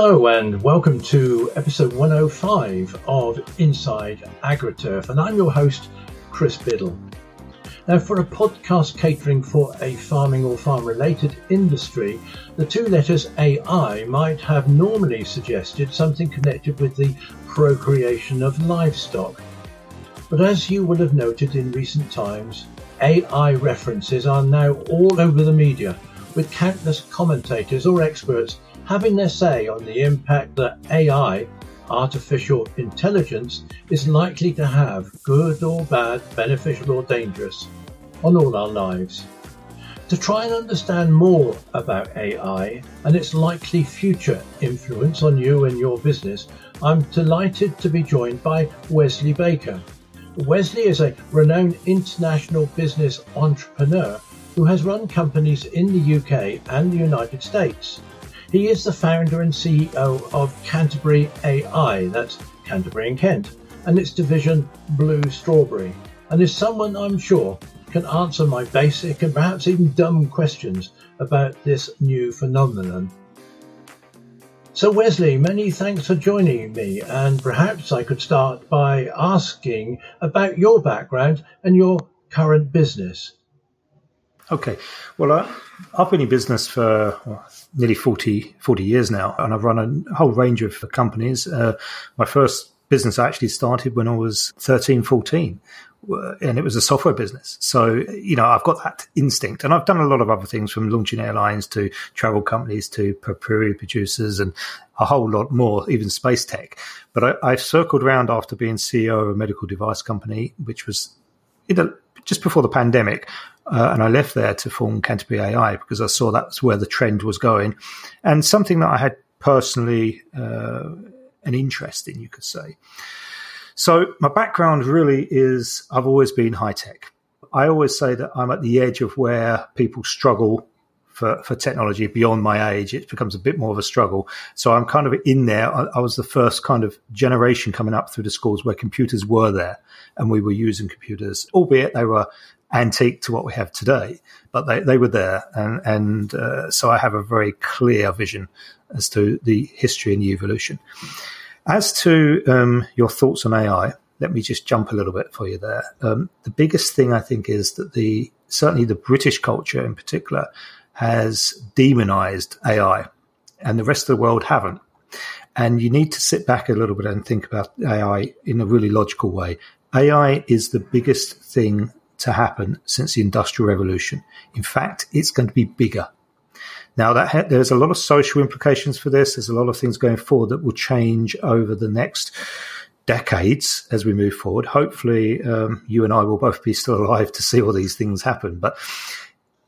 Hello and welcome to episode 105 of Inside AgriTurf, and I'm your host, Chris Biddle. Now, for a podcast catering for a farming or farm related industry, the two letters AI might have normally suggested something connected with the procreation of livestock. But as you will have noted in recent times, AI references are now all over the media, with countless commentators or experts having their say on the impact that AI, artificial intelligence, is likely to have, good or bad, beneficial or dangerous on all our lives. To try and understand more about AI and its likely future influence on you and your business, I'm delighted to be joined by Wesley Baker. Wesley is a renowned international business entrepreneur who has run companies in the UK and the United States. He is the founder and CEO of Canterbury AI, that's Canterbury and Kent, and its division Blue Strawberry, and is someone I'm sure can answer my basic and perhaps even dumb questions about this new phenomenon. So, Wesley, many thanks for joining me, and perhaps I could start by asking about your background and your current business. Okay. Well, uh, I've been in business for nearly 40, 40, years now, and I've run a whole range of companies. Uh, my first business actually started when I was 13, 14 and it was a software business. So, you know, I've got that instinct and I've done a lot of other things from launching airlines to travel companies to papyri producers and a whole lot more, even space tech. But I, I circled around after being CEO of a medical device company, which was you know, just before the pandemic. Uh, and I left there to form Canterbury AI because I saw that's where the trend was going and something that I had personally uh, an interest in, you could say. So my background really is I've always been high tech. I always say that I'm at the edge of where people struggle for, for technology beyond my age. It becomes a bit more of a struggle. So I'm kind of in there. I, I was the first kind of generation coming up through the schools where computers were there and we were using computers, albeit they were antique to what we have today, but they, they were there. And, and uh, so I have a very clear vision as to the history and the evolution. As to um, your thoughts on AI, let me just jump a little bit for you there. Um, the biggest thing I think is that the certainly the British culture in particular has demonized AI, and the rest of the world haven't. And you need to sit back a little bit and think about AI in a really logical way. AI is the biggest thing to happen since the Industrial Revolution. In fact, it's going to be bigger. Now that ha- there's a lot of social implications for this. There's a lot of things going forward that will change over the next decades as we move forward. Hopefully, um, you and I will both be still alive to see all these things happen. But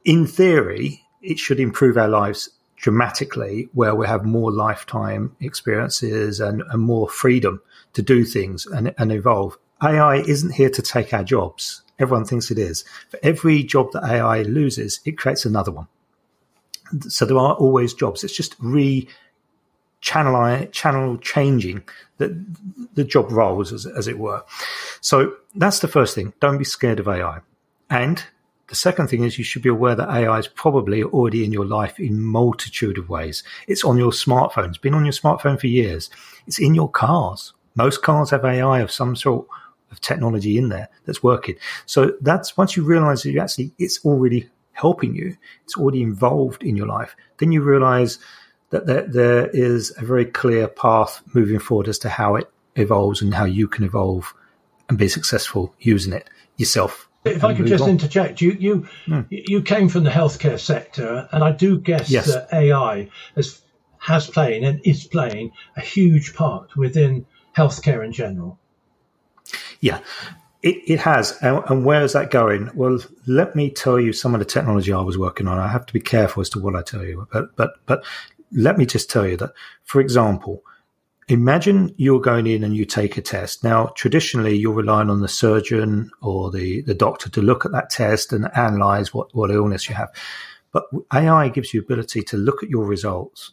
in theory, it should improve our lives dramatically where we have more lifetime experiences and, and more freedom to do things and, and evolve. AI isn't here to take our jobs. Everyone thinks it is. For every job that AI loses, it creates another one so there are always jobs. It's just re channel channel changing the the job roles as, as it were. So that's the first thing. Don't be scared of AI. And the second thing is you should be aware that AI is probably already in your life in multitude of ways. It's on your smartphone. It's been on your smartphone for years. It's in your cars. Most cars have AI of some sort of technology in there that's working. So that's once you realize that you actually it's already helping you, it's already involved in your life, then you realize that there, there is a very clear path moving forward as to how it evolves and how you can evolve and be successful using it yourself. If I could just on. interject, you you mm. you came from the healthcare sector, and I do guess yes. that AI has has playing and is playing a huge part within healthcare in general. Yeah, it, it has. And, and, where is that going? Well, let me tell you some of the technology I was working on. I have to be careful as to what I tell you, but, but, but let me just tell you that, for example, imagine you're going in and you take a test. Now, traditionally, you're relying on the surgeon or the, the doctor to look at that test and analyze what, what illness you have. But AI gives you ability to look at your results,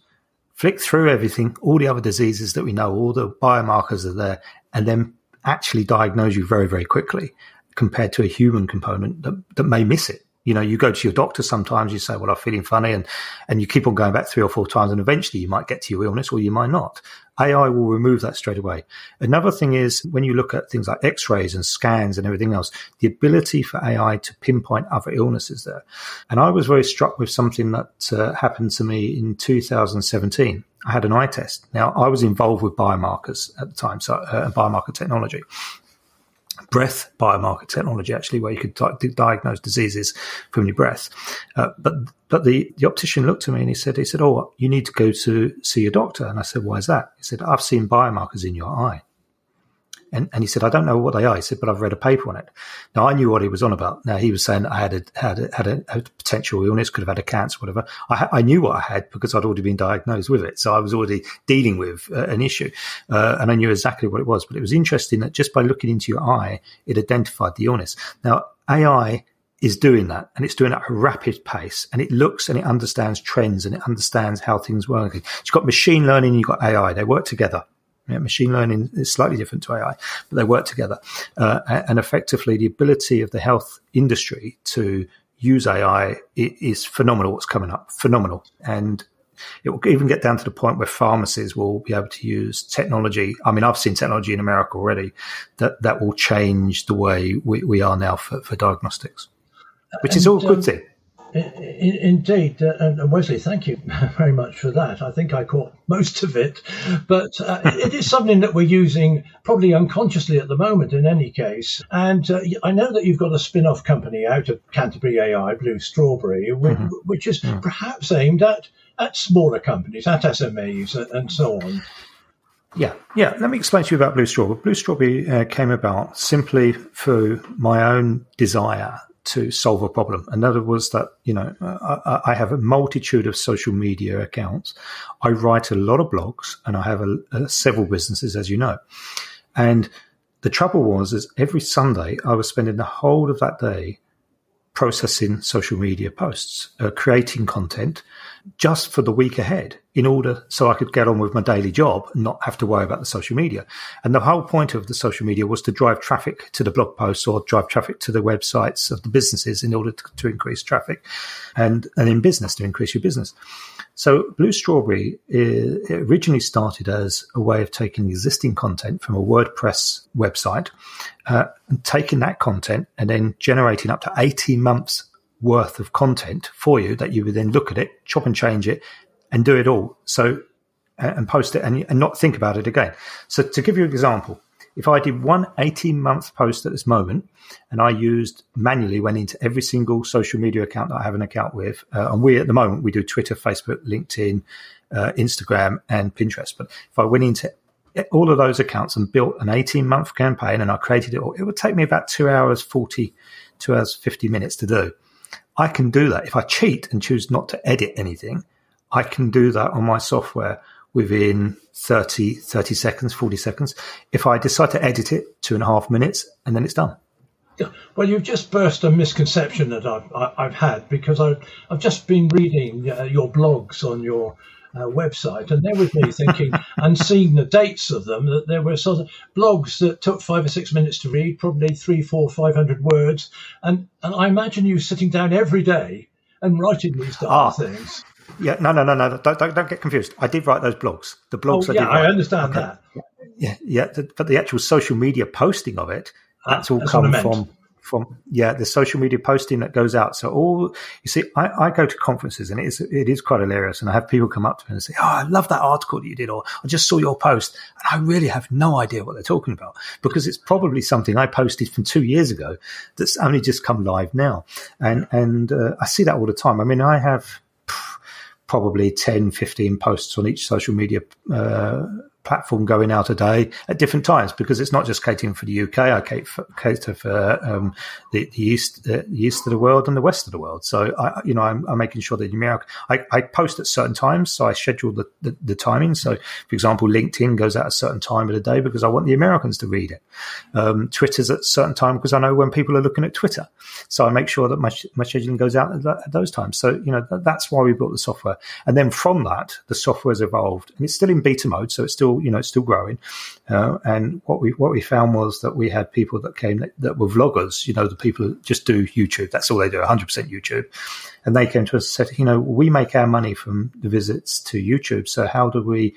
flick through everything, all the other diseases that we know, all the biomarkers are there, and then actually diagnose you very, very quickly compared to a human component that, that may miss it. You know, you go to your doctor sometimes, you say, well, I'm feeling funny and, and you keep on going back three or four times and eventually you might get to your illness or you might not. AI will remove that straight away. Another thing is when you look at things like x-rays and scans and everything else, the ability for AI to pinpoint other illnesses there. And I was very struck with something that uh, happened to me in 2017. I had an eye test. Now I was involved with biomarkers at the time, so uh, biomarker technology breath biomarker technology, actually, where you could di- diagnose diseases from your breath. Uh, but but the, the optician looked at me and he said, he said, "Oh, you need to go to see your doctor." And I said, "Why is that?" He said, "I've seen biomarkers in your eye." And, and he said, I don't know what they are. He said, but I've read a paper on it. Now I knew what he was on about. Now he was saying I had a, had a, had a, a potential illness, could have had a cancer, whatever. I, I, knew what I had because I'd already been diagnosed with it. So I was already dealing with uh, an issue. Uh, and I knew exactly what it was. But it was interesting that just by looking into your eye, it identified the illness. Now AI is doing that and it's doing it at a rapid pace and it looks and it understands trends and it understands how things work. It's got machine learning, and you've got AI. They work together. Yeah, machine learning is slightly different to AI, but they work together. Uh, and effectively, the ability of the health industry to use AI is phenomenal. What's coming up, phenomenal, and it will even get down to the point where pharmacies will be able to use technology. I mean, I've seen technology in America already that that will change the way we, we are now for, for diagnostics, which and, is all a good um, thing. Indeed, uh, and Wesley, thank you very much for that. I think I caught most of it, but uh, it is something that we're using probably unconsciously at the moment. In any case, and uh, I know that you've got a spin-off company out of Canterbury AI, Blue Strawberry, which, mm-hmm. which is mm-hmm. perhaps aimed at at smaller companies, at SMEs, and so on. Yeah, yeah. Let me explain to you about Blue Strawberry. Blue Strawberry uh, came about simply through my own desire to solve a problem. Another was that, you know, I, I, have a multitude of social media accounts. I write a lot of blogs and I have a, a, several businesses, as you know. And the trouble was, is every Sunday I was spending the whole of that day processing social media posts, uh, creating content just for the week ahead in order so I could get on with my daily job and not have to worry about the social media. And the whole point of the social media was to drive traffic to the blog posts or drive traffic to the websites of the businesses in order to, to increase traffic and, and in business to increase your business. So Blue Strawberry uh, originally started as a way of taking existing content from a WordPress website, uh, and taking that content and then generating up to 18 months worth of content for you that you would then look at it, chop and change it, and do it all. So and post it and, and not think about it again. So to give you an example, if I did one 18 month post at this moment and I used manually went into every single social media account that I have an account with, uh, and we at the moment we do Twitter, Facebook, LinkedIn, uh, Instagram, and Pinterest. But if I went into all of those accounts and built an 18 month campaign and I created it all, it would take me about two hours, 40, two hours, 50 minutes to do. I can do that. If I cheat and choose not to edit anything, I can do that on my software within 30, 30 seconds, 40 seconds. If I decide to edit it, two and a half minutes, and then it's done. Well, you've just burst a misconception that I've, I've had because I've, I've just been reading uh, your blogs on your uh, website, and there with me thinking and seeing the dates of them that there were sort of blogs that took five or six minutes to read, probably three, four, five hundred words, and and I imagine you sitting down every day and writing these ah, things. Yeah, no, no, no, no. Don't, don't, don't, get confused. I did write those blogs. The blogs. Oh, yeah, I, I understand okay. that. Yeah, yeah, the, but the actual social media posting of it, ah, that's all come from from yeah the social media posting that goes out. So all you see, I, I go to conferences and it is it is quite hilarious, and I have people come up to me and say, "Oh, I love that article that you did," or "I just saw your post," and I really have no idea what they're talking about because it's probably something I posted from two years ago that's only just come live now, and and uh, I see that all the time. I mean, I have probably 10, 15 posts on each social media uh, platform going out a day at different times because it's not just catering for the UK. I cater for um, the, the, east, the east of the world and the west of the world. So I, you know, I'm, I'm making sure that America, I, I, post at certain times, so I schedule the, the, the, timing. So, for example, LinkedIn goes out a certain time of the day because I want the Americans to read it. Um, Twitter's at a certain time because I know when people are looking at Twitter. So I make sure that my, my scheduling goes out at, at those times. So you know, that's why we built the software. And then from that, the software has evolved, and it's still in beta mode, so it's still you know, it's still growing. Uh, and what we what we found was that we had people that came that, that were vloggers. You know, the people just do YouTube. That's all they do, 100% YouTube. And they came to us and said, you know, we make our money from the visits to YouTube. So how do we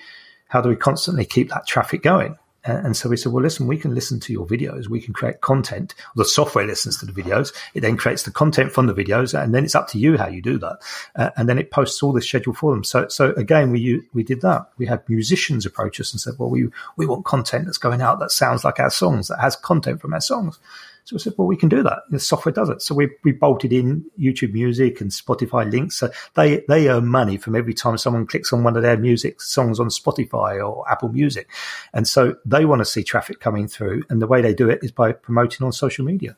how do we constantly keep that traffic going? And so we said, well, listen, we can listen to your videos. We can create content. The software listens to the videos. It then creates the content from the videos. And then it's up to you how you do that. Uh, and then it posts all the schedule for them. So, so again, we, we did that. We had musicians approach us and said, well, we, we want content that's going out that sounds like our songs, that has content from our songs. So said, well, we can do that. The software does it. So we, we bolted in YouTube Music and Spotify links. So they, they earn money from every time someone clicks on one of their music songs on Spotify or Apple Music. And so they want to see traffic coming through. And the way they do it is by promoting on social media.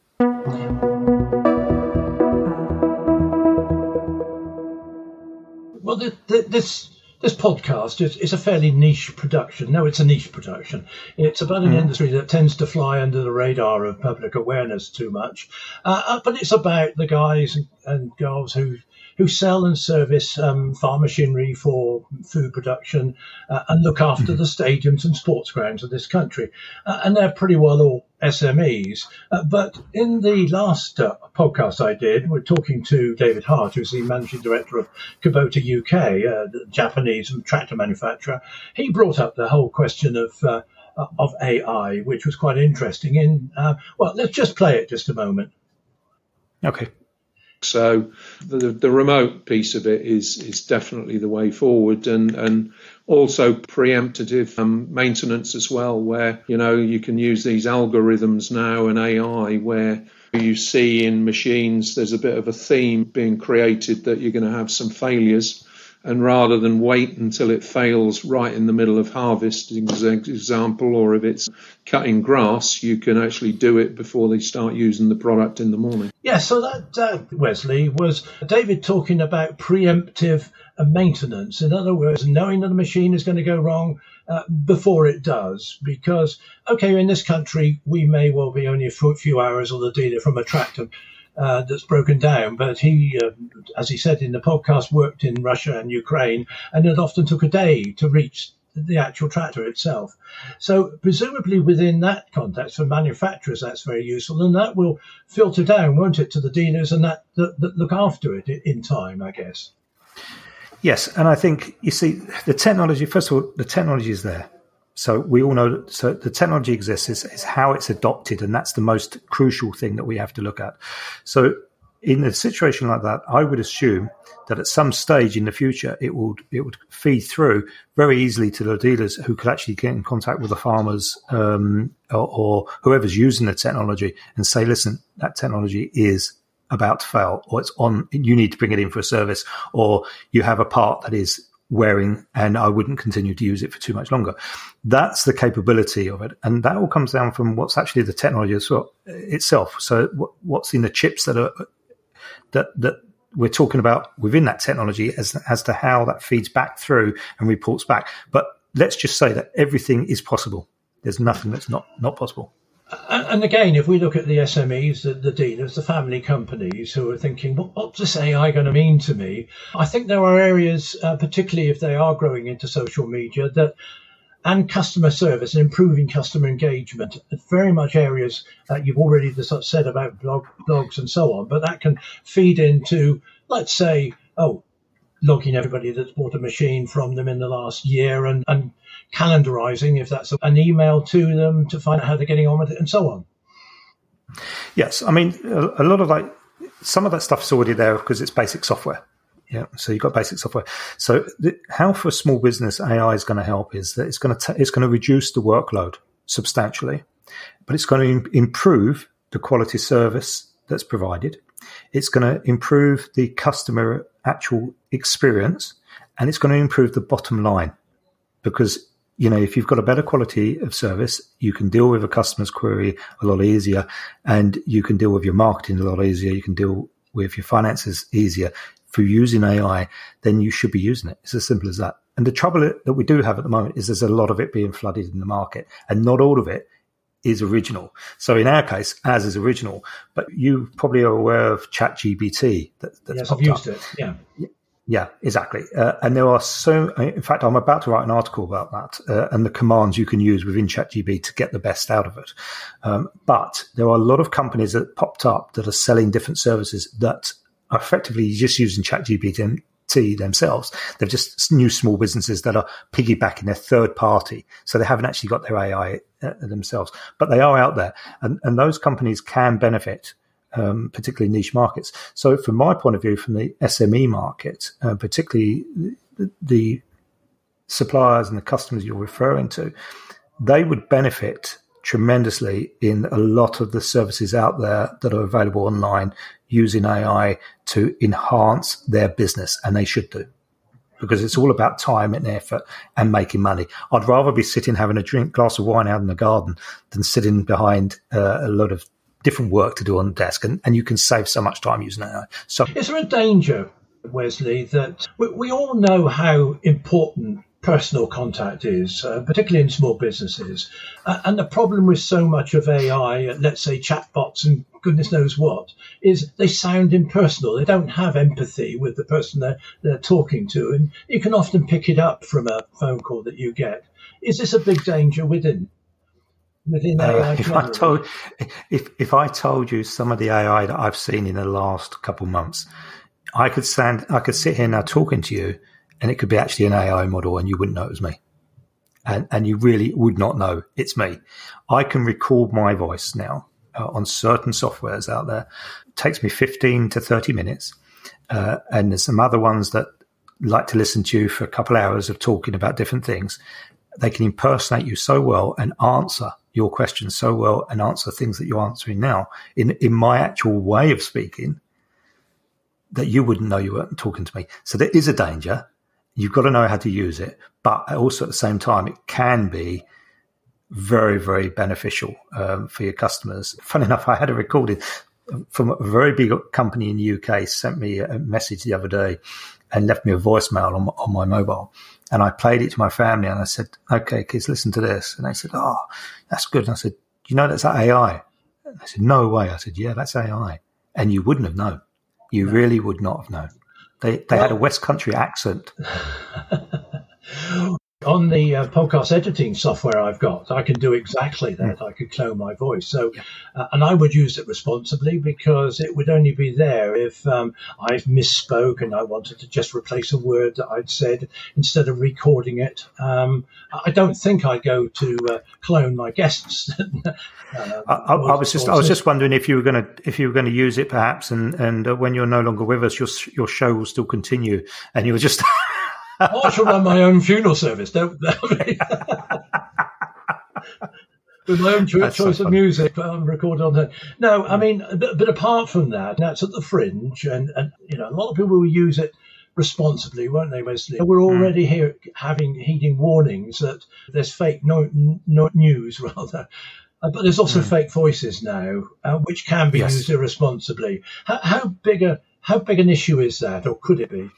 Well, this this podcast is, is, a fairly niche production. No, it's a niche production. It's about an mm. industry that tends to fly under the radar of public awareness too much. Uh, uh but it's about the guys and girls who who sell and service um, farm machinery for food production uh, and look after mm-hmm. the stadiums and sports grounds of this country. Uh, and they're pretty well all SMEs. Uh, but in the last uh, podcast I did, we're talking to David Hart, who's the managing director of Kubota UK, uh, the Japanese tractor manufacturer. He brought up the whole question of uh, of AI, which was quite interesting. In well, let's just play it just a moment. Okay. So the the remote piece of it is is definitely the way forward, and and also preemptive um, maintenance as well, where you know you can use these algorithms now and AI where you see in machines there's a bit of a theme being created that you're going to have some failures and rather than wait until it fails right in the middle of harvest, example, or if it's cutting grass, you can actually do it before they start using the product in the morning. Yeah, so that, uh, Wesley, was David talking about preemptive maintenance. In other words, knowing that a machine is going to go wrong uh, before it does. Because, okay, in this country, we may well be only a few hours or the dealer from a tractor uh, that's broken down. But he, uh, as he said in the podcast, worked in Russia and Ukraine, and it often took a day to reach the actual tractor itself. So presumably within that context for manufacturers, that's very useful, and that will filter down, won't it, to the dealers and that, that, that look after it in time, I guess. Yes, and I think you see the technology. First of all, the technology is there. So we all know that so the technology exists is, is how it's adopted, and that's the most crucial thing that we have to look at. So in a situation like that, I would assume that at some stage in the future, it would it would feed through very easily to the dealers who could actually get in contact with the farmers um, or, or, whoever's using the technology and say, "Listen, that technology is about to fail, or it's on. You need to bring it in for a service, or you have a part that is wearing and I wouldn't continue to use it for too much longer. That's the capability of it. And that all comes down from what's actually the technology uh, itself. So what's in the chips that are, uh, that, that we're talking about within that technology as, as to how that feeds back through and reports back. But let's just say that everything is possible. There's nothing that's not, not possible and again, if we look at the SMEs, the, the dealers, the family companies who are thinking, what, what's this AI going to mean to me? I think there are areas, uh, particularly if they are growing into social media, that and customer service and improving customer engagement, very much areas that you've already said about blog, blogs and so on, but that can feed into, let's say, oh, logging everybody that's bought a machine from them in the last year and, and calendarizing if that's an email to them to find out how they're getting on with it and so on. Yes, I mean a, lot of like some of that stuff is already there because it's basic software. Yeah, so you've got basic software. So the, how for a small business AI is going to help is that it's going to t- it's going to reduce the workload substantially, but it's going to improve the quality service that's provided. It's going to improve the customer actual experience, and it's going to improve the bottom line because you know, if you've got a better quality of service, you can deal with a customer's query a lot easier and you can deal with your marketing a lot easier. You can deal with your finances easier. For using AI, then you should be using it. It's as simple as that. And the trouble that we do have at the moment is there's a lot of it being flooded in the market and not all of it is original. So in our case, as is original, but you probably are aware of ChatGPT. That, that's yes, I've used up. it. Yeah. Yeah, exactly. Uh, and there are so, in fact, I'm about to write an article about that uh, and the commands you can use within ChatGPT to get the best out of it. Um, but there are a lot of companies that popped up that are selling different services that are effectively just using ChatGPT themselves. They're just new small businesses that are piggybacking their third party. So they haven't actually got their AI uh, themselves, but they are out there. And, and those companies can benefit um, particularly niche markets. So, from my point of view, from the SME market, uh, particularly the, the, suppliers and the customers you're referring to, they would benefit tremendously in a lot of the services out there that are available online using AI to enhance their business, and they should do. Because it's all about time and effort and making money. I'd rather be sitting having a drink, glass of wine out in the garden than sitting behind uh, a lot of different work to do on the desk, and, and you can save so much time using AI. So, is there a danger, Wesley, that we, we all know how important personal contact is, uh, particularly in small businesses, uh, and the problem with so much of AI, uh, let's say chatbots and goodness knows what, is they sound impersonal. They don't have empathy with the person they're, they're talking to, and you can often pick it up from a phone call that you get. Is this a big danger within within AI? Uh, if I told if if I told you some of the AI that I've seen in the last couple months, I could stand I could sit here now talking to you, and it could be actually an AI model, and you wouldn't know it was me. And, and you really would not know it's me. I can record my voice now uh, on certain softwares out there. It takes me 15 to 30 minutes. Uh, and there's some other ones that like to listen to you for a couple hours of talking about different things. They can impersonate you so well and answer your questions so well and answer things that you're answering now in, in my actual way of speaking that you wouldn't know you weren't talking to me. So there is a danger. You've got to know how to use it, but also at the same time, it can be very, very beneficial um, for your customers. Funny enough, I had a recording from a very big company in the UK sent me a message the other day and left me a voicemail on, on my mobile. And I played it to my family and I said, okay, kids, listen to this. And they said, oh, that's good. And I said, you know, that's AI. And they said, no way. I said, yeah, that's AI. And you wouldn't have known. You really would not have known. They, they well, had a West Country accent. on the uh, podcast editing software I've got, I can do exactly that. I could clone my voice. So, uh, and I would use it responsibly because it would only be there if um, I've misspoke and I wanted to just replace a word that I'd said instead of recording it. Um, I don't think I'd go to uh, clone my guests. Uh, I, I, was just I was just wondering if you were going to if you were going to use it perhaps, and and uh, when you're no longer with us, your your show will still continue, and you were just. I should run my own funeral service, don't With my own choice so of music um, recorded on that. No, I mean, but, but, apart from that, that's at the fringe, and, and you know, a lot of people will use it responsibly, won't they, Wesley? We're hmm. already mm. here having heeding warnings that there's fake no, no news, rather. Uh, but there's also mm. fake voices now, uh, which can be yes. used irresponsibly. How, how big a how big an issue is that, or could it be?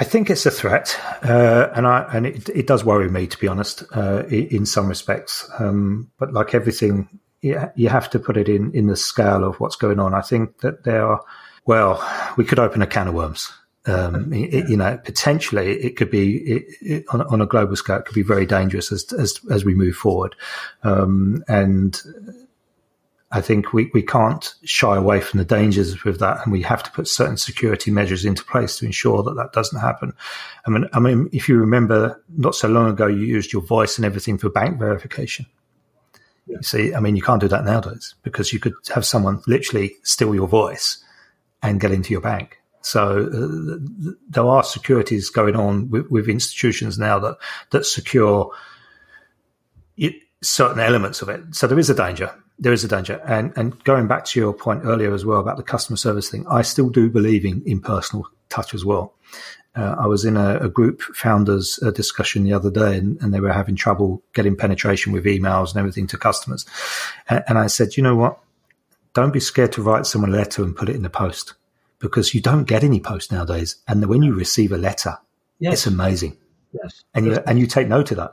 I think it's a threat, uh, and I and it, it, does worry me to be honest, uh, in some respects. Um, but like everything, you, you have to put it in in the scale of what's going on. I think that there are. Well, we could open a can of worms. Um, it, you know, potentially it could be it, on, on, a global scale. It could be very dangerous as as, as we move forward, um, and I think we, we can't shy away from the dangers with that, and we have to put certain security measures into place to ensure that that doesn't happen. I mean, I mean, if you remember, not so long ago, you used your voice and everything for bank verification. Yeah. You see, I mean, you can't do that nowadays because you could have someone literally steal your voice and get into your bank. So uh, there are securities going on with, with, institutions now that that secure it, certain elements of it. So there is a danger there is a danger. And and going back to your point earlier as well about the customer service thing, I still do believe in, in personal touch as well. Uh, I was in a, a group founders uh, discussion the other day, and, and, they were having trouble getting penetration with emails and everything to customers. And, and I said, you know what? Don't be scared to write someone a letter and put it in the post because you don't get any post nowadays. And when you receive a letter, yes. it's amazing. Yes. And you, and you take note of that.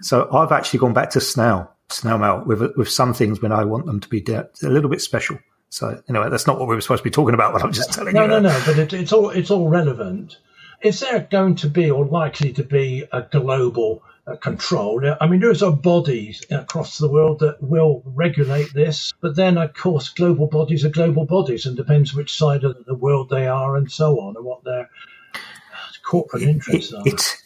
So I've actually gone back to snail mail with with some things when I want them to be a little bit special So anyway, that's not what we were supposed to be talking about. But I'm just telling no, you. No, no, no. But it, it's all it's all relevant. Is there going to be or likely to be a global uh, control? I mean, there are bodies across the world that will regulate this, but then, of course, global bodies are global bodies, and depends which side of the world they are, and so on, and what their corporate interests it, are. It's,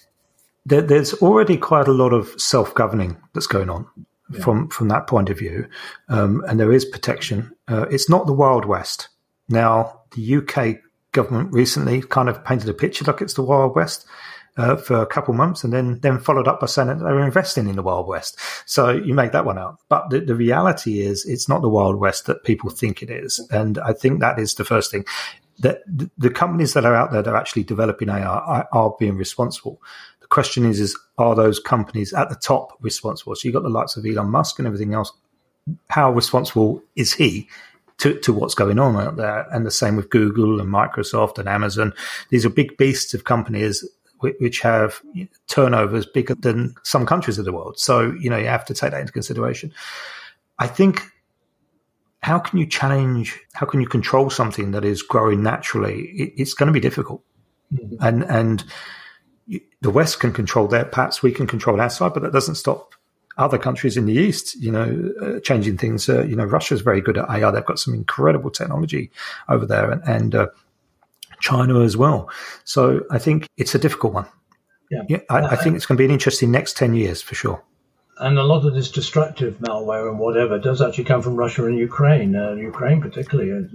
there, there's already quite a lot of self-governing that's going on. Yeah. From from that point of view, um, and there is protection. Uh, it's not the Wild West. Now, the UK government recently kind of painted a picture like it's the Wild West. Uh, for a couple months and then then followed up by saying that they were investing in the Wild West. So you make that one out. But the, the reality is it's not the Wild West that people think it is. And I think that is the first thing. That the, the companies that are out there that are actually developing AI are, are being responsible. The question is, is are those companies at the top responsible? So you've got the likes of Elon Musk and everything else. How responsible is he to, to what's going on out there. And the same with Google and Microsoft and Amazon. These are big beasts of companies which have turnovers bigger than some countries of the world. So, you know, you have to take that into consideration. I think how can you challenge, how can you control something that is growing naturally? It, it's going to be difficult. Mm-hmm. And, and the West can control their paths, we can control our side, but that doesn't stop other countries in the East, you know, uh, changing things. Uh, you know, Russia's very good at AI. They've got some incredible technology over there, and, and uh, China as well. So I think it's a difficult one. Yeah, yeah I, I think it's going to be an interesting next ten years for sure. And a lot of this destructive malware and whatever does actually come from Russia and Ukraine. Uh, Ukraine, particularly, is,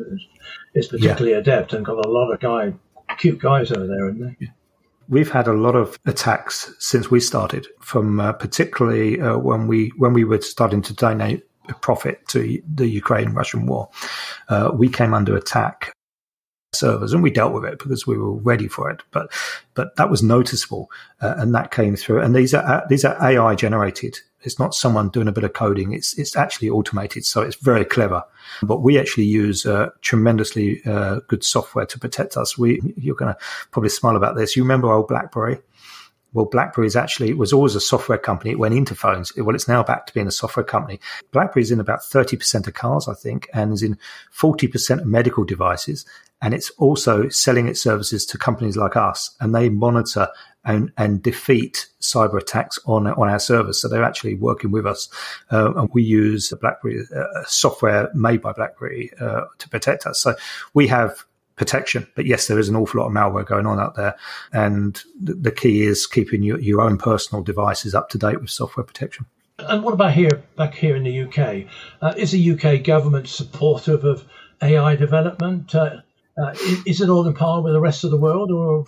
is particularly yeah. adept and got a lot of guy, cute guys over there, isn't they? We've had a lot of attacks since we started, from uh, particularly uh, when we when we were starting to donate profit to the Ukraine Russian war. Uh, we came under attack servers and we dealt with it because we were ready for it but but that was noticeable uh, and that came through. And these are uh, these are AI generated. It's not someone doing a bit of coding. It's it's actually automated so it's very clever. But we actually use uh, tremendously uh, good software to protect us. We you're going to probably smile about this. You remember old blackberry well, BlackBerry is actually it was always a software company. It went into phones. Well, it's now back to being a software company. BlackBerry is in about thirty percent of cars, I think, and is in forty percent of medical devices. And it's also selling its services to companies like us, and they monitor and, and defeat cyber attacks on on our servers. So they're actually working with us, uh, and we use BlackBerry uh, software made by BlackBerry uh, to protect us. So we have protection. But yes, there is an awful lot of malware going on out there. And the, key is keeping your, your own personal devices up to date with software protection. And what about here, back here in the UK? Uh, is the UK government supportive of AI development? Uh, uh, is, is, it all in par with the rest of the world, or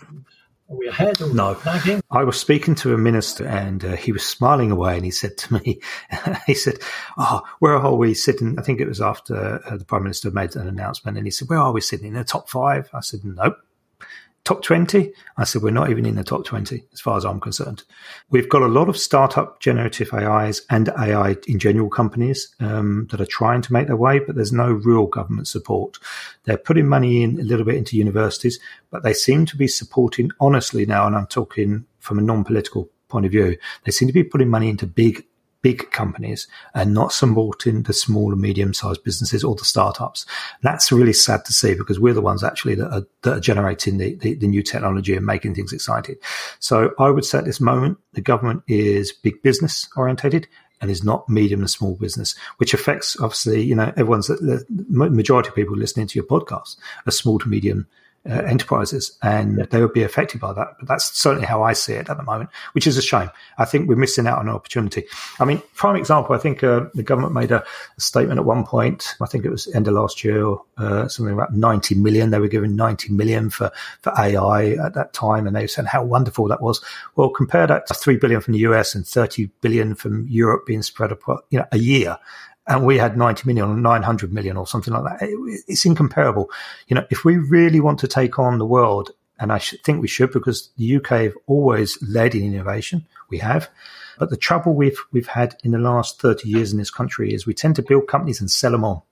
are we ahead? Or no. Lagging? I was speaking to a minister and uh, he was smiling away and he said to me, he said, Oh, where are we sitting? I think it was after uh, the Prime Minister made an announcement and he said, Where are we sitting? In the top five? I said, Nope top 20? I said, we're not even in the top 20 as far as I'm concerned. We've got a lot of startup generative AIs and AI in general companies um, that are trying to make their way, but there's no real government support. They're putting money in a little bit into universities, but they seem to be supporting honestly now, and I'm talking from a non-political point of view, they seem to be putting money into big big companies and not supporting the small and medium sized businesses or the startups. That's really sad to see because we're the ones actually that are, that are generating the, the, the, new technology and making things exciting. So I would say at this moment, the government is big business orientated and is not medium and small business, which affects obviously, you know, everyone's the majority of people listening to your podcast are small to medium uh, enterprises, and yeah. they would be affected by that. But that's certainly how I see it at the moment, which is a shame. I think we're missing out on an opportunity. I mean, prime example, I think uh, the government made a, a, statement at one point. I think it was end of last year, or, uh, something about 90 million. They were giving 90 million for, for AI at that time, and they said how wonderful that was. Well, compare that to 3 billion from the US and 30 billion from Europe being spread across, you know, a year and we had 90 million or 900 million or something like that. It, it's incomparable. You know, if we really want to take on the world, and I think we should because the UK have always led in innovation. We have. But the trouble we've, we've had in the last 30 years in this country is we tend to build companies and sell them on.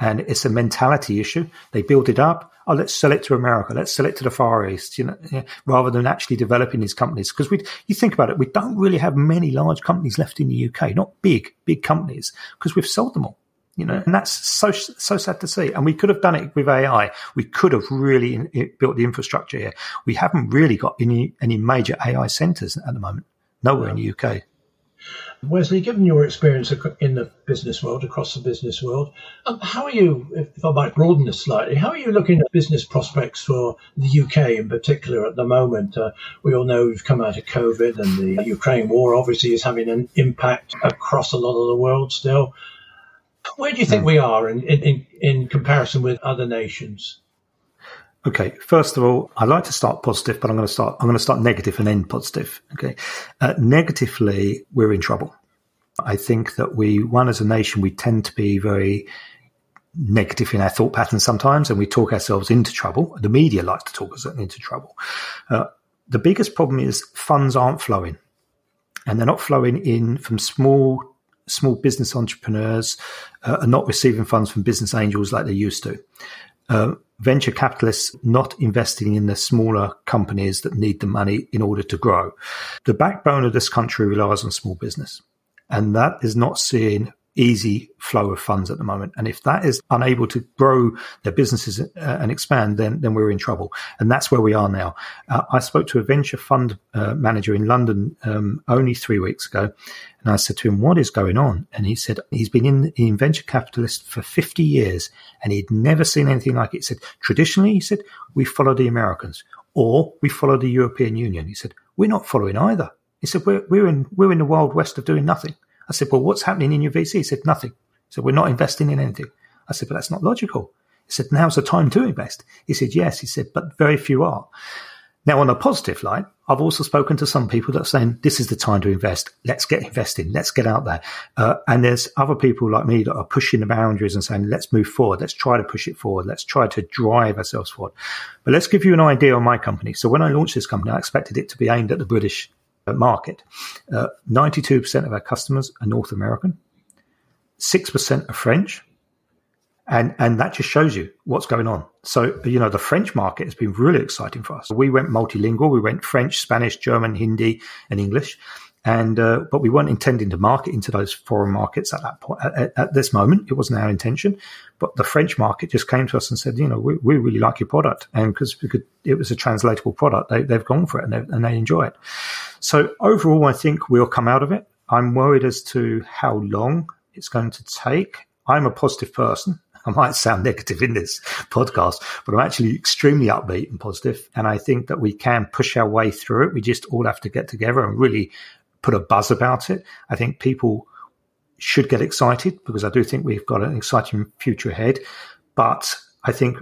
And it's a mentality issue. They build it up oh, let's sell it to America, let's sell it to the Far East, you know, rather than actually developing these companies. Because we, you think about it, we don't really have many large companies left in the UK, not big, big companies, because we've sold them all. You know, mm. and that's so so sad to see. And we could have done it with AI. We could have really in, built the infrastructure here. We haven't really got any any major AI centres at the moment. Nowhere in the UK. Wesley, given your experience in the business world, across the business world, um, how are you, if I might broaden this slightly, how are you looking at business prospects for the UK in particular at the moment? Uh, we all know we've come out of COVID and the Ukraine war obviously is having an impact across a lot of the world still. Where do you think hmm. we are in, in, in comparison with other nations? Okay, first of all, I like to start positive, but I'm going to start. I'm going to start negative and end positive. Okay, uh, negatively, we're in trouble. I think that we, one as a nation, we tend to be very negative in our thought patterns sometimes, and we talk ourselves into trouble. The media likes to talk us into trouble. Uh, the biggest problem is funds aren't flowing, and they're not flowing in from small small business entrepreneurs uh, are not receiving funds from business angels like they used to. Uh, venture capitalists not investing in the smaller companies that need the money in order to grow. The backbone of this country relies on small business, and that is not seeing easy flow of funds at the moment. And if that is unable to grow their businesses uh, and expand, then then we're in trouble. And that's where we are now. Uh, I spoke to a venture fund uh, manager in London um, only three weeks ago, and I said to him, "What is going on?" And he said he's been in, in venture capitalist for fifty years, and he'd never seen anything like it. He said traditionally, he said we follow the Americans or we follow the European Union. He said we're not following either. He said we're we're in we're in the wild west of doing nothing. I said, well, what's happening in your VC? He said, nothing. He said, we're not investing in anything. I said, but that's not logical. He said, now's the time to invest. He said, yes. He said, but very few are. Now, on a positive light, I've also spoken to some people that are saying this is the time to invest. Let's get investing. Let's get out there. Uh, and there's other people like me that are pushing the boundaries and saying, let's move forward. Let's try to push it forward. Let's try to drive ourselves forward. But let's give you an idea on my company. So when I launched this company, I expected it to be aimed at the British market. Uh, 92% of our customers are North American, 6% are French. And, and that just shows you what's going on. So, you know, the French market has been really exciting for us. We went multilingual. We went French, Spanish, German, Hindi, and English. And, uh, but we weren't intending to market into those foreign markets at that point. At, at, this moment, it wasn't our intention. But the French market just came to us and said, you know, we, we really like your product. And because it was a translatable product, they, they've gone for it and, and they enjoy it. So overall, I think we'll come out of it. I'm worried as to how long it's going to take. I'm a positive person. I might sound negative in this podcast, but I'm actually extremely upbeat and positive, And I think that we can push our way through it. We just all have to get together and really put a buzz about it. I think people should get excited because I do think we've got an exciting future ahead. But I think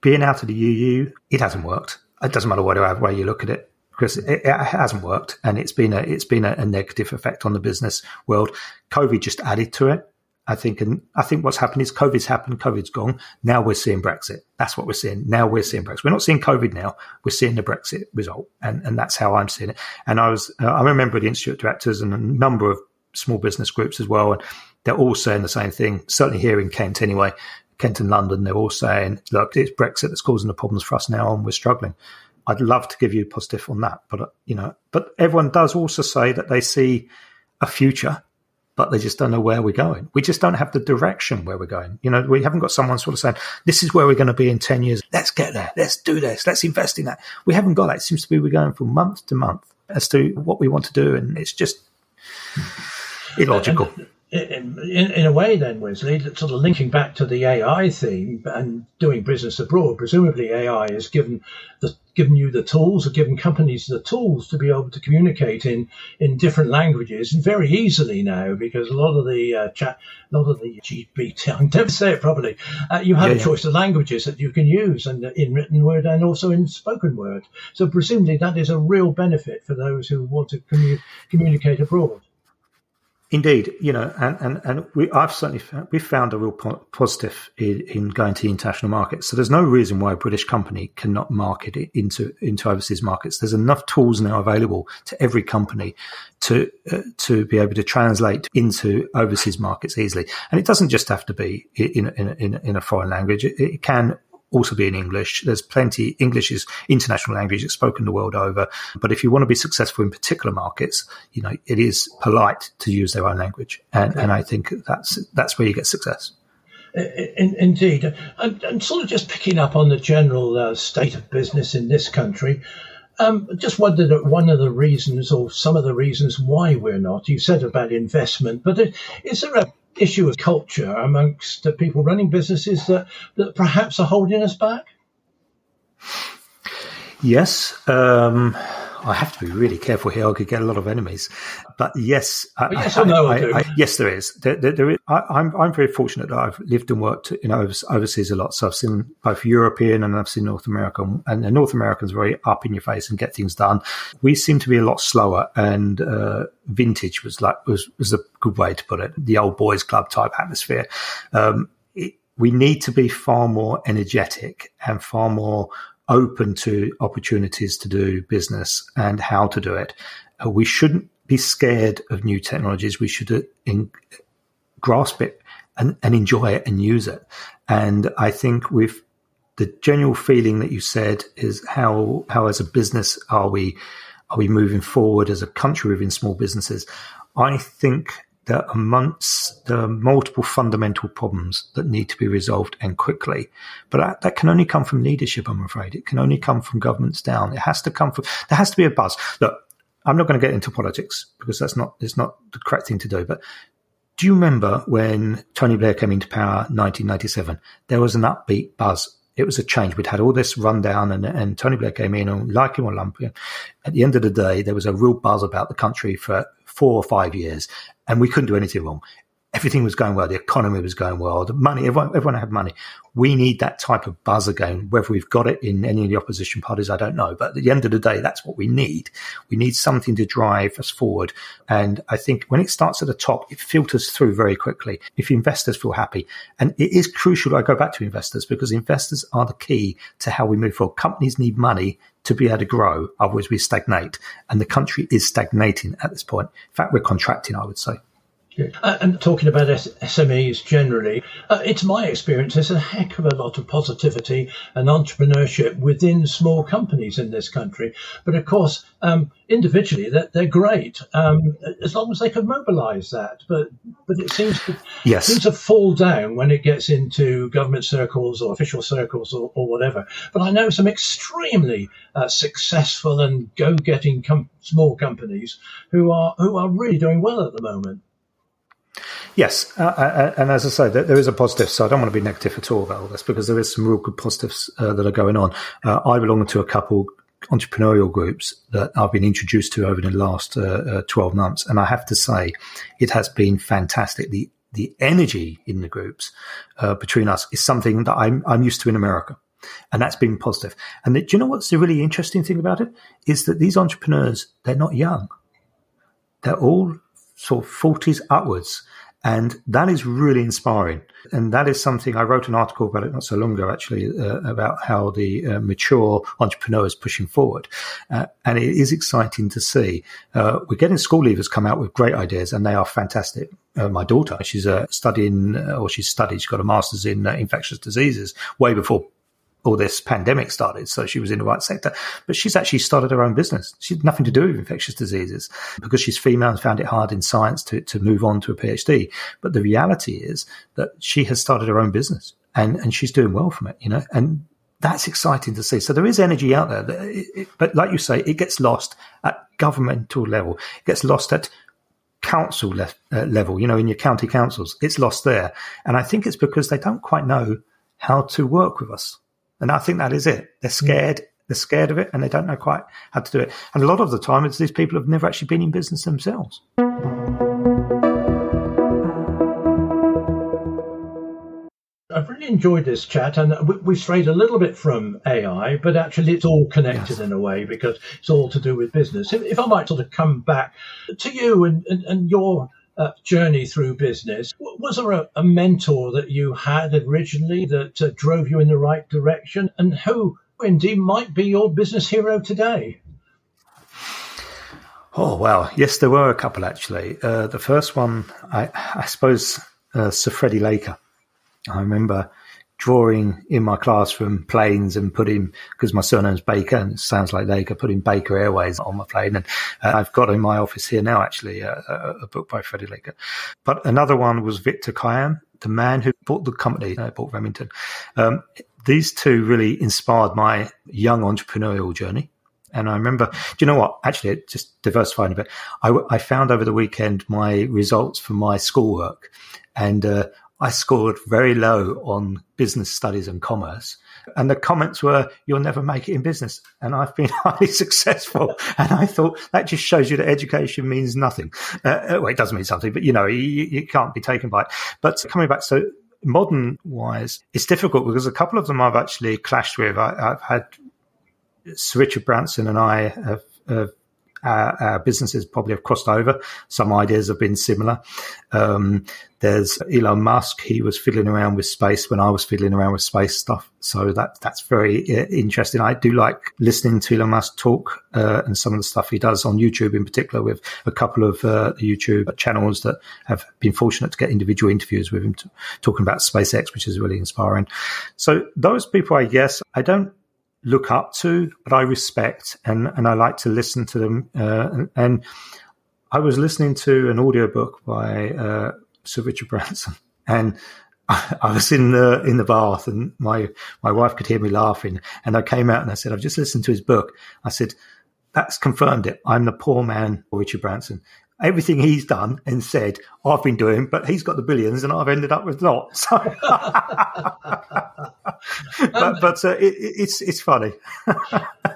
being out of the EU, it hasn't worked. It doesn't matter whatever way you look at it because it, it, hasn't worked and it's been a it's been a, a, negative effect on the business world. COVID just added to it. I think, and I think what's happened is COVID's happened, COVID's gone. Now we're seeing Brexit. That's what we're seeing. Now we're seeing Brexit. We're not seeing COVID now. We're seeing the Brexit result, and and that's how I'm seeing it. And I was, uh, I remember the Institute of Directors and a number of small business groups as well, and they're all saying the same thing. Certainly here in Kent, anyway, Kent and London, they're all saying, look, it's Brexit that's causing the problems for us now, and we're struggling. I'd love to give you positive on that, but uh, you know, but everyone does also say that they see a future, but they just don't know where we're going. We just don't have the direction where we're going. You know, we haven't got someone sort of saying, "This is where we're going to be in ten years. Let's get there. Let's do this. Let's invest in that." We haven't got that. It seems to be we're going from month to month as to what we want to do, and it's just illogical in, in, a way, then, Wesley, sort of linking back to the AI theme and doing business abroad, presumably AI has given the, given you the tools, or given companies the tools to be able to communicate in, in different languages very easily now, because a lot of the uh, chat, a lot of the GPT, I can never say it properly. Uh, you have yeah, a choice of languages that you can use, and in written word and also in spoken word. So presumably that is a real benefit for those who want to commu- communicate abroad. Indeed, you know, and, and, and we, I've certainly found, we've found a real po- positive in, in, going to international markets. So there's no reason why a British company cannot market it into into overseas markets. There's enough tools now available to every company to uh, to be able to translate into overseas markets easily. And it doesn't just have to be in in in, in a foreign language. It, it can also be in English. There's plenty. English is international language. It's spoken the world over. But if you want to be successful in particular markets, you know, it is polite to use their own language. And, and I think that's, that's where you get success. In, indeed. And, and, sort of just picking up on the general uh, state of business in this country, um, just wondered at one of the reasons or some of the reasons why we're not. You said about investment, but is there a issue of culture amongst the people running businesses that, that perhaps are holding us back? Yes. Um, I have to be really careful here. I could get a lot of enemies. But yes, yes I, no, I, I, yes, there is. There, there, there is I, am I'm, I'm very fortunate that I've lived and worked you know overseas a lot. So I've seen both European and I've seen North American, and, and North Americans very up in your face and get things done. We seem to be a lot slower, and uh, vintage was like was was a good way to put it. The old boys club type atmosphere. Um, it, we need to be far more energetic and far more open to opportunities to do business and how to do it. Uh, we shouldn't be scared of new technologies. We should uh, in, grasp it and, and enjoy it and use it. And I think with the general feeling that you said is how how as a business are we are we moving forward as a country within small businesses? I think that amongst the multiple fundamental problems that need to be resolved and quickly. But that, that, can only come from leadership, I'm afraid. It can only come from governments down. It has to come from, there has to be a buzz. Look, I'm not going to get into politics because that's not, it's not the correct thing to do. But do you remember when Tony Blair came into power 1997? There was an upbeat buzz. It was a change. We'd had all this rundown and, and Tony Blair came in and like him or lump him. At the end of the day, there was a real buzz about the country for four or five years and we couldn't do anything wrong. Everything was going well. The economy was going well. The money, everyone, everyone had money. We need that type of buzz again. Whether we've got it in any of the opposition parties, I don't know. But at the end of the day, that's what we need. We need something to drive us forward. And I think when it starts at the top, it filters through very quickly. If investors feel happy, and it is crucial. I go back to investors because investors are the key to how we move forward. Companies need money to be able to grow. Otherwise, we stagnate. And the country is stagnating at this point. In fact, we're contracting, I would say. Uh, and talking about SMEs generally, uh, it's my experience there's a heck of a lot of positivity and entrepreneurship within small companies in this country. But of course, um, individually, they're, they're great um, as long as they can mobilise that. But but it seems to yes. seems to fall down when it gets into government circles or official circles or, or whatever. But I know some extremely uh, successful and go-getting com- small companies who are who are really doing well at the moment. Yes, uh, uh, and as I say, there is a positive. So I don't want to be negative at all about all this because there is some real good positives uh, that are going on. Uh, I belong to a couple entrepreneurial groups that I've been introduced to over the last uh, uh, 12 months. And I have to say, it has been fantastic. The, the energy in the groups between us is something that I'm, I'm used to in America. And that's been positive. And the, do you know what's the really interesting thing about it? Is that these entrepreneurs, they're not young. They're all sort of 40s upwards. And that is really inspiring. And that is something I wrote an article about it not so long ago, actually, uh, about how the uh, mature entrepreneur is pushing forward. Uh, and it is exciting to see. Uh, we're getting school leavers come out with great ideas and they are fantastic. Uh, my daughter, she's uh, studying, or she's studied, she's got a master's in infectious diseases way before all this pandemic started. So she was in the right sector, but she's actually started her own business. She had nothing to do with infectious diseases because she's female and found it hard in science to, to move on to a PhD. But the reality is that she has started her own business and, and she's doing well from it, you know, and that's exciting to see. So there is energy out there, it, it, but like you say, it gets lost at governmental level. It gets lost at council le- uh, level, you know, in your county councils. It's lost there. And I think it's because they don't quite know how to work with us. And I think that is it. They're mm. scared. They're scared of it and they don't know quite how to do it. And a lot of the time, it's these people have never actually been in business themselves. I've really enjoyed this chat, and we've strayed a little bit from AI, but actually it's all connected yes. in a way because it's all to do with business. If, if I might sort of come back to you and, and, and your uh, journey through business. Was there a, a, mentor that you had originally that uh, drove you in the right direction? And who indeed might be your business hero today? Oh, well, yes, there were a couple actually. Uh, the first one, I, I suppose, uh, Sir Freddie Laker. I remember drawing in my classroom planes and putting, because my surname's Baker and it sounds like Laker, putting Baker Airways on my plane. And uh, I've got in my office here now, actually, a, a book by Freddie Laker. But another one was Victor Kiam, the man who bought the company, uh, bought Remington, um, these two really inspired my young entrepreneurial journey. And I remember, do you know what? Actually, just diversifying a bit. I, I found over the weekend my results from my schoolwork, and uh, I scored very low on business studies and commerce. And the comments were, "You'll never make it in business." And I've been highly successful. And I thought that just shows you that education means nothing. Uh, uh, well, it does mean something, but you know, you, you can't be taken by it. But coming back, so modern wise, it's difficult because a couple of them I've actually clashed with. I, have had Sir Richard Branson and I have, have our, our, businesses probably have crossed over. Some ideas have been similar. Um, there's Elon Musk. He was fiddling around with space when I was fiddling around with space stuff. So that that's very uh, interesting. I do like listening to Elon Musk talk uh, and some of the stuff he does on YouTube, in particular, with a couple of uh, YouTube channels that have been fortunate to get individual interviews with him talking about SpaceX, which is really inspiring. So those people, I guess, I don't look up to, but I respect and, and I like to listen to them. Uh, and, and, I was listening to an audiobook by uh, Sir Richard Branson, and I, I, was in the in the bath, and my my wife could hear me laughing, and I came out and I said, "I've just listened to his book." I said, "That's confirmed it. I'm the poor man, Richard Branson." everything he's done and said I've been doing, but he's got the billions and I've ended up with not. So, but, but uh, it, it's it's funny.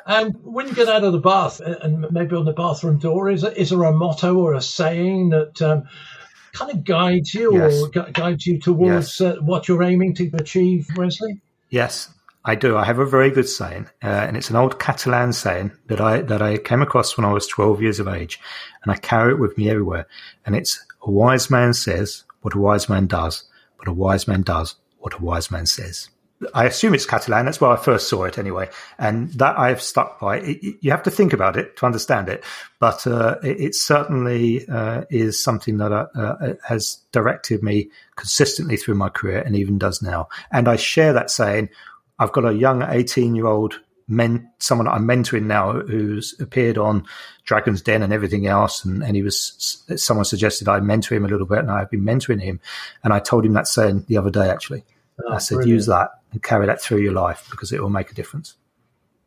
and when you get out of the bath and maybe on the bathroom door, is is there a motto or a saying that? Um, kind of guides you yes. or guides you towards yes. uh, what you're aiming to achieve, Wesley? Yes, I do. I have a very good saying, uh, and it's an old Catalan saying that I that I came across when I was 12 years of age, and I carry it with me everywhere. And it's a wise man says what a wise man does, but a wise man does what a wise man says. I assume it's Catalan. That's where I first saw it anyway, and that I have stuck by. It, you have to think about it to understand it, but uh, it, it, certainly uh, is something that uh, uh has directed me consistently through my career, and even does now. And I share that saying I've got a young 18 year old men, someone I'm mentoring now who's appeared on Dragon's Den and everything else. And, and he was, someone suggested I mentor him a little bit and I've been mentoring him. And I told him that saying the other day, actually. Oh, I said, brilliant. use that and carry that through your life because it will make a difference.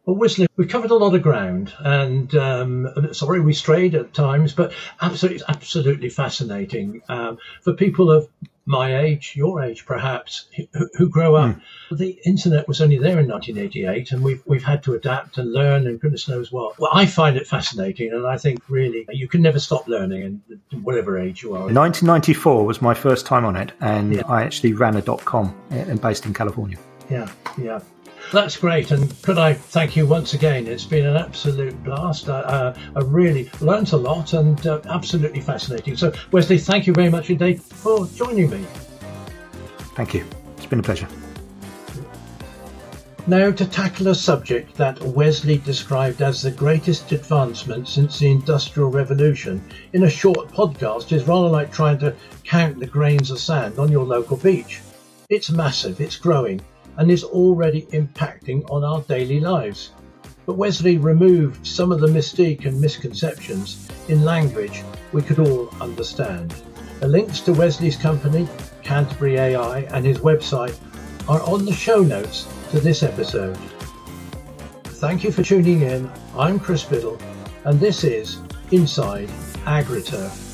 Well, Wesley, we've covered a lot of ground, and um, sorry we strayed at times, but absolutely, absolutely fascinating um, for people of my age, your age perhaps, who, who grow up. Mm. The internet was only there in 1988, and we've we've had to adapt and learn, and goodness knows what. Well, I find it fascinating, and I think really you can never stop learning, and whatever age you are. 1994 was my first time on it, and yeah. I actually ran a dot com, and eh, based in California. Yeah, yeah. That's great, and could I thank you once again? It's been an absolute blast. I, uh, I really learnt a lot and uh, absolutely fascinating. So, Wesley, thank you very much indeed for joining me. Thank you. It's been a pleasure. Now, to tackle a subject that Wesley described as the greatest advancement since the Industrial Revolution in a short podcast is rather like trying to count the grains of sand on your local beach. It's massive, it's growing, and is already impacting on our daily lives. But Wesley removed some of the mystique and misconceptions in language we could all understand. The links to Wesley's company, Canterbury AI, and his website are on the show notes to this episode. Thank you for tuning in. I'm Chris Biddle, and this is Inside AgriTurf.